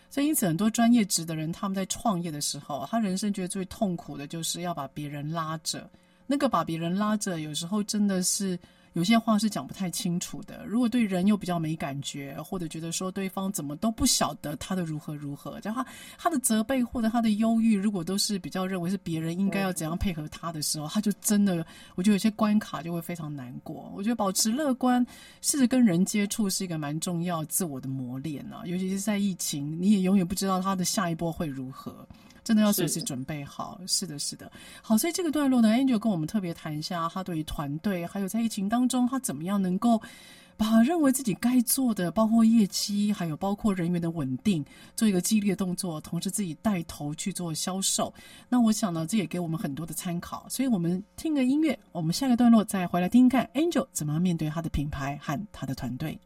S2: 所以因此，很多专业职的人，他们在创业的时候，他人生觉得最痛苦的就是要把别人拉着。那个把别人拉着，有时候真的是。有些话是讲不太清楚的。如果对人又比较没感觉，或者觉得说对方怎么都不晓得他的如何如何，就他他的责备或者他的忧郁，如果都是比较认为是别人应该要怎样配合他的时候，他就真的，我觉得有些关卡就会非常难过。我觉得保持乐观，试着跟人接触是一个蛮重要自我的磨练啊，尤其是在疫情，你也永远不知道他的下一波会如何。真的要随时准备好，是的，是的。好，所以这个段落呢，Angel 跟我们特别谈一下，他对于团队，还有在疫情当中，他怎么样能够把认为自己该做的，包括业绩，还有包括人员的稳定，做一个激烈的动作，同时自己带头去做销售。那我想呢，这也给我们很多的参考。所以我们听个音乐，我们下个段落再回来听听看 Angel 怎么样面对他的品牌和他的团队。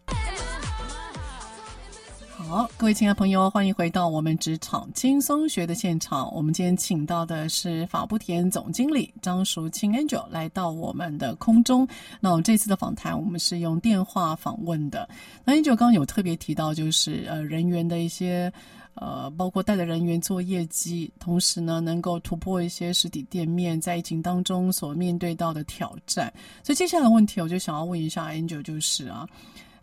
S2: 好，各位亲爱朋友，欢迎回到我们职场轻松学的现场。我们今天请到的是法布田总经理张淑清 Angel 来到我们的空中。那我们这次的访谈，我们是用电话访问的。那 Angel 刚刚有特别提到，就是呃人员的一些呃，包括带着人员做业绩，同时呢能够突破一些实体店面在疫情当中所面对到的挑战。所以接下来的问题，我就想要问一下 Angel，就是啊。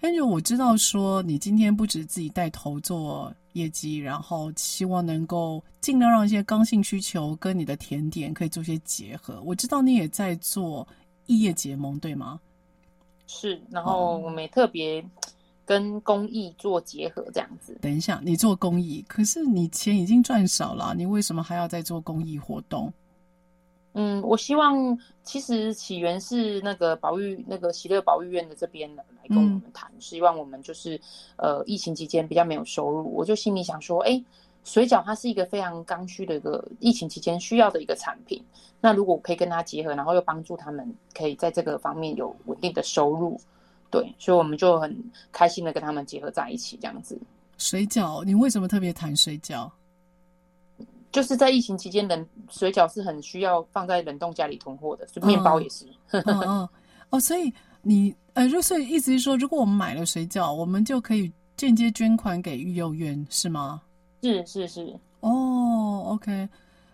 S2: Angel，我知道说你今天不止自己带头做业绩，然后希望能够尽量让一些刚性需求跟你的甜点可以做些结合。我知道你也在做异业结盟，对吗？
S3: 是，然后我们也特别跟公益做结合，这样子。
S2: 等一下，你做公益，可是你钱已经赚少了，你为什么还要再做公益活动？
S3: 嗯，我希望其实起源是那个保育那个喜乐保育院的这边来跟我们谈，嗯、希望我们就是呃疫情期间比较没有收入，我就心里想说，哎，水饺它是一个非常刚需的一个疫情期间需要的一个产品，那如果我可以跟它结合，然后又帮助他们可以在这个方面有稳定的收入，对，所以我们就很开心的跟他们结合在一起这样子。
S2: 水饺，你为什么特别谈水饺？
S3: 就是在疫情期间，冷水饺是很需要放在冷冻家里囤货的，所以面包也是。
S2: 哦所以你呃，就所以意思是说，如果我们买了水饺，我们就可以间接捐款给育幼院，是吗？
S3: 是是是。
S2: 哦，OK。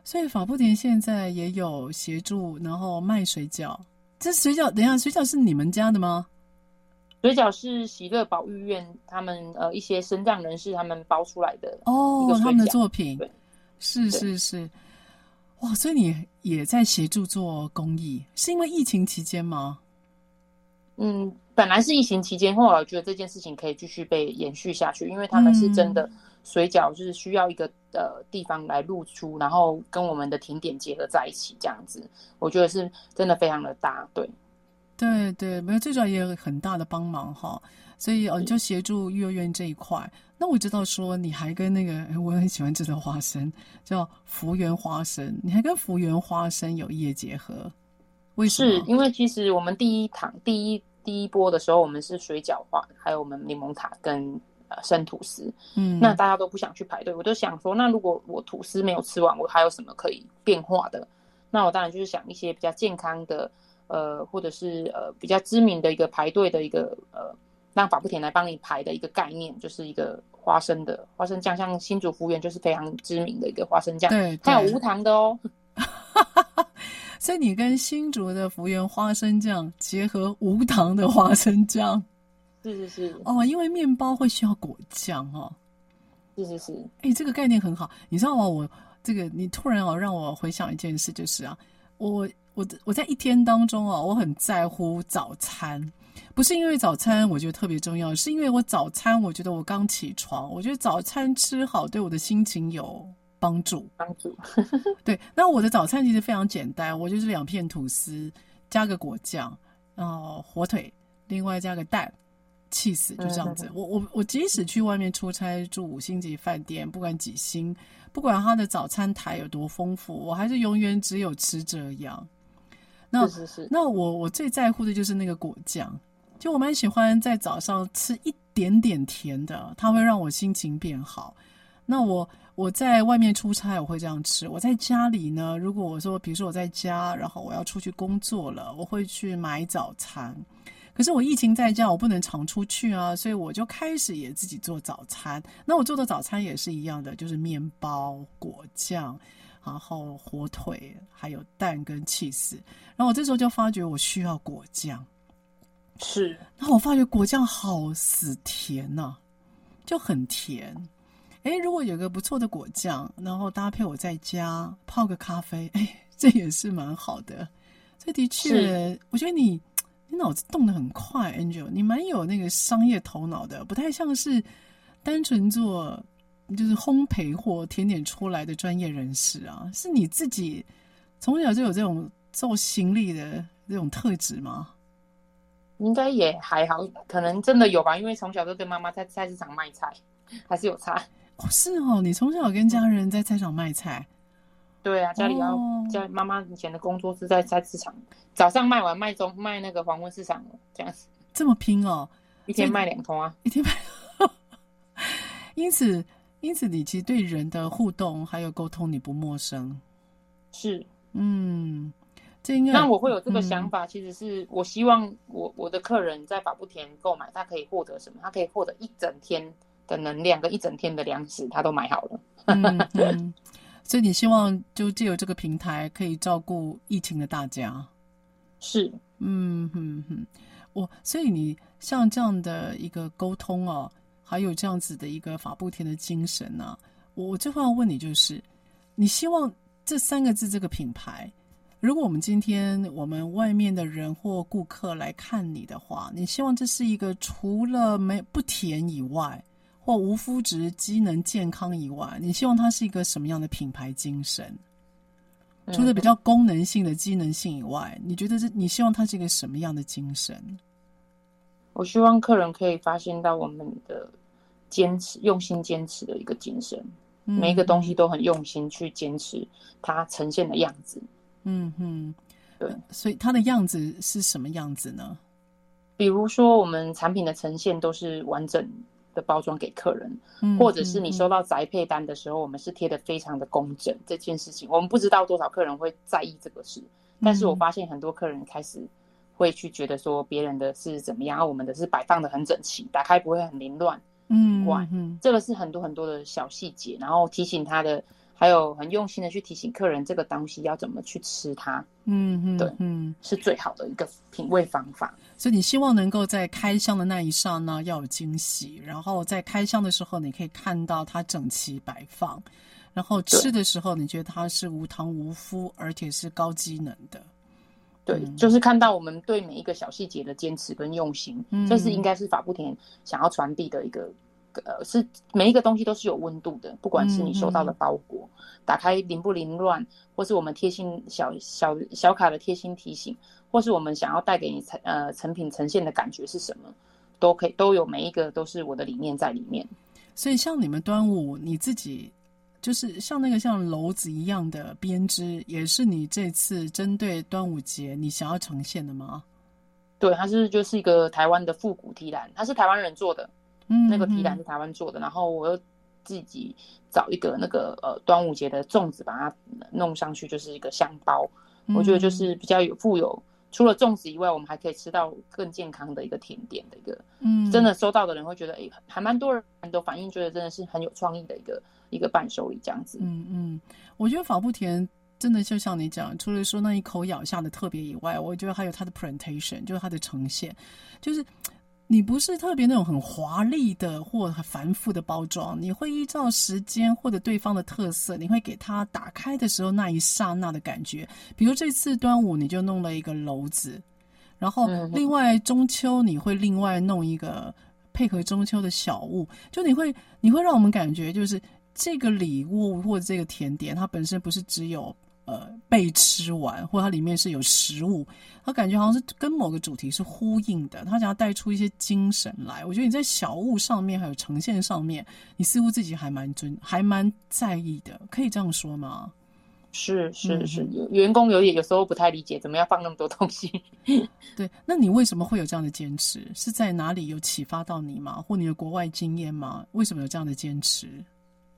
S2: 所以法布田现在也有协助，然后卖水饺。这水饺，等一下，水饺是你们家的吗？
S3: 水饺是喜乐保育院他们呃一些身障人士他们包出来的
S2: 哦，他们的作品。对。是是是，哇！所以你也在协助做公益，是因为疫情期间吗？
S3: 嗯，本来是疫情期间，后来我觉得这件事情可以继续被延续下去，因为他们是真的水饺，就是需要一个呃地方来露出，然后跟我们的甜点结合在一起，这样子，我觉得是真的非常的大，对，
S2: 对对，没有最主要也有很大的帮忙哈。所以哦，你就协助幼儿园这一块。那我知道说你还跟那个，我很喜欢吃的花生，叫福源花生，你还跟福源花生有业结合，为什么？
S3: 是因为其实我们第一堂第一第一波的时候，我们是水饺花，还有我们柠檬塔跟呃生吐司，嗯，那大家都不想去排队，我就想说，那如果我吐司没有吃完，我还有什么可以变化的？那我当然就是想一些比较健康的，呃，或者是呃比较知名的一个排队的一个呃。让法布田来帮你排的一个概念，就是一个花生的花生酱，像新竹福源就是非常知名的一个花生酱，对，它有无糖的哦。
S2: 所以你跟新竹的福源花生酱结合无糖的花生酱，
S3: 是是是
S2: 哦，因为面包会需要果酱哦。
S3: 是是是，
S2: 哎、欸，这个概念很好。你知道吗？我这个你突然哦让我回想一件事，就是啊，我我我在一天当中啊，我很在乎早餐。不是因为早餐我觉得特别重要，是因为我早餐我觉得我刚起床，我觉得早餐吃好对我的心情有帮助。
S3: 帮助。
S2: 对，那我的早餐其实非常简单，我就是两片吐司加个果酱，然后火腿，另外加个蛋，气死就这样子。嗯、我我我即使去外面出差住五星级饭店，不管几星，不管他的早餐台有多丰富，我还是永远只有吃这样。那
S3: 是是是，
S2: 那我我最在乎的就是那个果酱，就我蛮喜欢在早上吃一点点甜的，它会让我心情变好。那我我在外面出差，我会这样吃。我在家里呢，如果我说，比如说我在家，然后我要出去工作了，我会去买早餐。可是我疫情在家，我不能常出去啊，所以我就开始也自己做早餐。那我做的早餐也是一样的，就是面包、果酱，然后火腿，还有蛋跟起司。然后我这时候就发觉我需要果酱，
S3: 是。
S2: 然后我发觉果酱好死甜呐、啊，就很甜。诶，如果有个不错的果酱，然后搭配我在家泡个咖啡，诶，这也是蛮好的。这的确，我觉得你你脑子动得很快，Angel，你蛮有那个商业头脑的，不太像是单纯做就是烘焙或甜点出来的专业人士啊。是你自己从小就有这种做行李的这种特质吗？
S3: 应该也还好，可能真的有吧，因为从小都跟妈妈在菜市场卖菜，还是有差。
S2: 哦，是哦，你从小跟家人在菜场卖菜。
S3: 对啊，家里要、哦、家妈妈以前的工作是在菜市场，早上卖完卖中卖那个黄昏市场这样子。
S2: 这么拼哦，
S3: 一天卖两通啊，
S2: 一天卖。因此，因此你其实对人的互动还有沟通你不陌生。
S3: 是，
S2: 嗯，这应该。
S3: 那我会有这个想法，嗯、其实是我希望我我的客人在法布田购买，他可以获得什么？他可以获得一整天。的能量跟一整天的粮食，他都买好了。
S2: 嗯嗯，所以你希望就借由这个平台可以照顾疫情的大家。
S3: 是，
S2: 嗯哼哼，我所以你像这样的一个沟通哦，还有这样子的一个法布田的精神呢、啊，我最后要问你就是，你希望这三个字这个品牌，如果我们今天我们外面的人或顾客来看你的话，你希望这是一个除了没不甜以外，或无麸质、机能健康以外，你希望它是一个什么样的品牌精神？除了比较功能性的机能性以外，你觉得这你希望它是一个什么样的精神？
S3: 我希望客人可以发现到我们的坚持、用心坚持的一个精神，嗯、每一个东西都很用心去坚持它呈现的样子。
S2: 嗯哼，
S3: 对，
S2: 所以它的样子是什么样子呢？
S3: 比如说，我们产品的呈现都是完整的包装给客人，或者是你收到宅配单的时候，我们是贴的非常的工整。这件事情，我们不知道多少客人会在意这个事，但是我发现很多客人开始会去觉得说别人的是怎么样，而我们的是摆放的很整齐，打开不会很凌乱。嗯，哇，这个是很多很多的小细节，然后提醒他的。还有很用心的去提醒客人这个东西要怎么去吃它，嗯嗯，对，嗯，是最好的一个品味方法。
S2: 所以你希望能够在开箱的那一刹那要有惊喜，然后在开箱的时候你可以看到它整齐摆放，然后吃的时候你觉得它是无糖无麸，而且是高机能的。
S3: 对，就是看到我们对每一个小细节的坚持跟用心，嗯，这是应该是法布田想要传递的一个。呃，是每一个东西都是有温度的，不管是你收到的包裹，嗯、打开凌不凌乱，或是我们贴心小小小卡的贴心提醒，或是我们想要带给你成呃成品呈现的感觉是什么，都可以都有每一个都是我的理念在里面。
S2: 所以像你们端午，你自己就是像那个像篓子一样的编织，也是你这次针对端午节你想要呈现的吗？
S3: 对，它是就是一个台湾的复古提篮，它是台湾人做的。嗯，那个皮蛋是台湾做的，然后我又自己找一个那个呃端午节的粽子，把它弄上去，就是一个香包。我觉得就是比较有富有，除了粽子以外，我们还可以吃到更健康的一个甜点的一个。嗯，真的收到的人会觉得，哎，还蛮多人都反映，觉得真的是很有创意的一个一个伴手礼这样子。
S2: 嗯嗯，我觉得法布甜真的就像你讲，除了说那一口咬下的特别以外，我觉得还有它的 presentation，就是它的呈现，就是。你不是特别那种很华丽的或很繁复的包装，你会依照时间或者对方的特色，你会给他打开的时候那一刹那的感觉。比如这次端午你就弄了一个篓子，然后另外中秋你会另外弄一个配合中秋的小物，就你会你会让我们感觉就是这个礼物或者这个甜点它本身不是只有呃被吃完，或者它里面是有食物，它感觉好像是跟某个主题是呼应的，他想要带出一些精神来。我觉得你在小物上面还有呈现上面，你似乎自己还蛮尊，还蛮在意的，可以这样说吗？
S3: 是是是，员工有点有时候不太理解，怎么要放那么多东西？
S2: 对，那你为什么会有这样的坚持？是在哪里有启发到你吗？或你的国外经验吗？为什么有这样的坚持？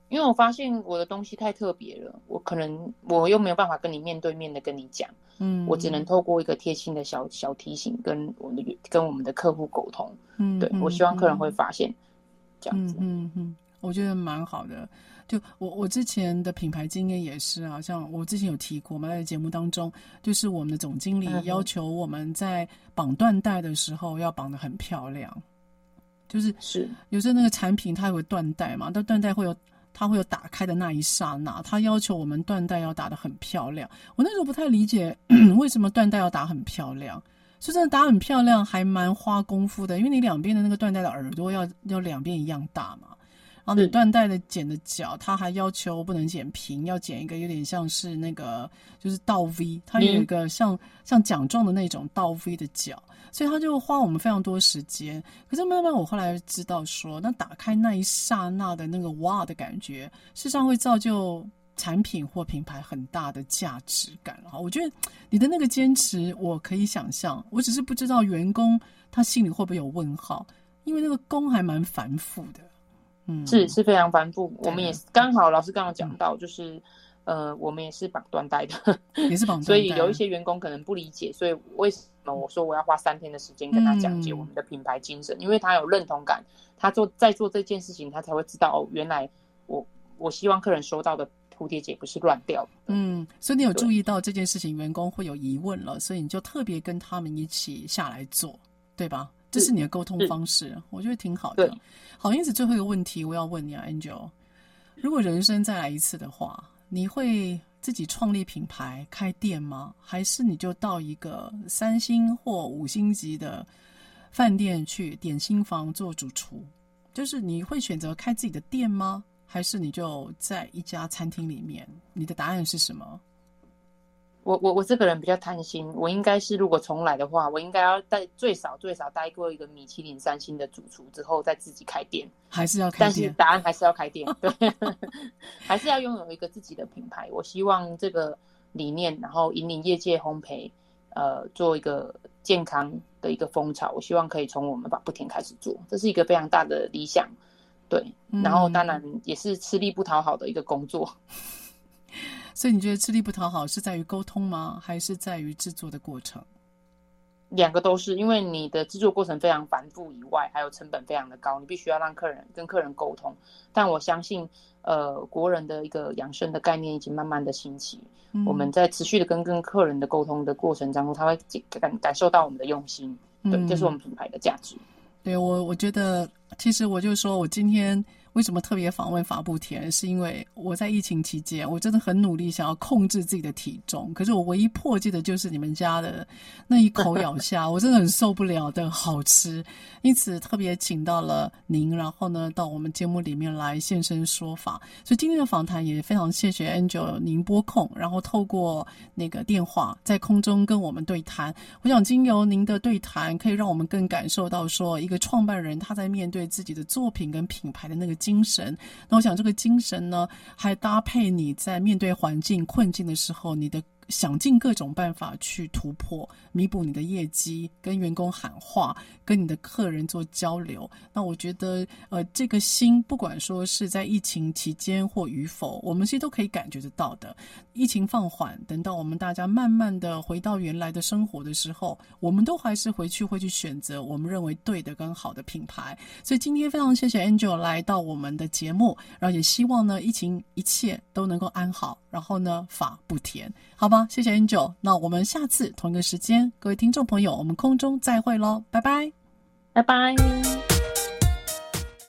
S3: 因为我发现我的东西太特别了，我可能我又没有办法跟你面对面的跟你讲，嗯，我只能透过一个贴心的小小提醒跟我们的跟我们的客户沟通，嗯，对，我希望客人会发现这样子，嗯
S2: 嗯，嗯，我觉得蛮好的。就我我之前的品牌经验也是啊，像我之前有提过嘛，在节目当中，就是我们的总经理要求我们在绑缎带的时候要绑得很漂亮，就是。是有时候那个产品它会有缎带嘛，但缎带会有它会有打开的那一刹那，他要求我们缎带要打得很漂亮。我那时候不太理解 为什么缎带要打很漂亮，说真的打很漂亮还蛮花功夫的，因为你两边的那个缎带的耳朵要要两边一样大嘛。然后你缎带的剪的角，他还要求不能剪平，要剪一个有点像是那个就是倒 V，它有一个像、像奖状的那种倒 V 的角，所以他就花我们非常多时间。可是慢慢我后来知道说，那打开那一刹那的那个哇的感觉，事实上会造就产品或品牌很大的价值感。啊，我觉得你的那个坚持我可以想象，我只是不知道员工他心里会不会有问号，因为那个工还蛮繁复的。嗯，是
S3: 是非常繁复，我们也刚好老师刚刚讲到，就是、嗯，呃，我们也是绑缎带的，
S2: 也是绑缎带，
S3: 所以有一些员工可能不理解，所以为我说我要花三天的时间跟他讲解我们的品牌精神，嗯、因为他有认同感，他做在做这件事情，他才会知道哦，原来我我希望客人收到的蝴蝶结不是乱掉的。
S2: 嗯，所以你有注意到这件事情，员工会有疑问了，所以你就特别跟他们一起下来做，对吧？这是你的沟通方式，我觉得挺好的。好，因此最后一个问题我要问你啊，Angel，如果人生再来一次的话，你会自己创立品牌开店吗？还是你就到一个三星或五星级的饭店去点心房做主厨？就是你会选择开自己的店吗？还是你就在一家餐厅里面？你的答案是什么？
S3: 我我我这个人比较贪心，我应该是如果重来的话，我应该要带最少最少待过一个米其林三星的主厨之后再自己开店，
S2: 还是要开店？
S3: 但是答案还是要开店，对，还是要拥有一个自己的品牌。我希望这个理念，然后引领业界烘焙，呃，做一个健康的一个风潮。我希望可以从我们法布田开始做，这是一个非常大的理想，对。然后当然也是吃力不讨好的一个工作。
S2: 所以你觉得吃力不讨好是在于沟通吗？还是在于制作的过程？
S3: 两个都是，因为你的制作过程非常繁复以外，还有成本非常的高，你必须要让客人跟客人沟通。但我相信，呃，国人的一个养生的概念已经慢慢的兴起。嗯、我们在持续的跟跟客人的沟通的过程当中，他会感感受到我们的用心。对，这、就是我们品牌的价值。嗯、
S2: 对我，我觉得其实我就说我今天。为什么特别访问法布田？是因为我在疫情期间，我真的很努力想要控制自己的体重，可是我唯一破戒的就是你们家的那一口咬下，我真的很受不了的好吃。因此特别请到了您，然后呢到我们节目里面来现身说法。所以今天的访谈也非常谢谢 Angel 您拨空，然后透过那个电话在空中跟我们对谈。我想经由您的对谈，可以让我们更感受到说，一个创办人他在面对自己的作品跟品牌的那个。精神，那我想这个精神呢，还搭配你在面对环境困境的时候，你的。想尽各种办法去突破，弥补你的业绩，跟员工喊话，跟你的客人做交流。那我觉得，呃，这个心，不管说是在疫情期间或与否，我们其实都可以感觉得到的。疫情放缓，等到我们大家慢慢的回到原来的生活的时候，我们都还是回去会去选择我们认为对的跟好的品牌。所以今天非常谢谢 Angel 来到我们的节目，然后也希望呢，疫情一切都能够安好，然后呢，法不甜，好吧？谢谢 Angel，那我们下次同一个时间，各位听众朋友，我们空中再会喽，拜拜，
S3: 拜拜。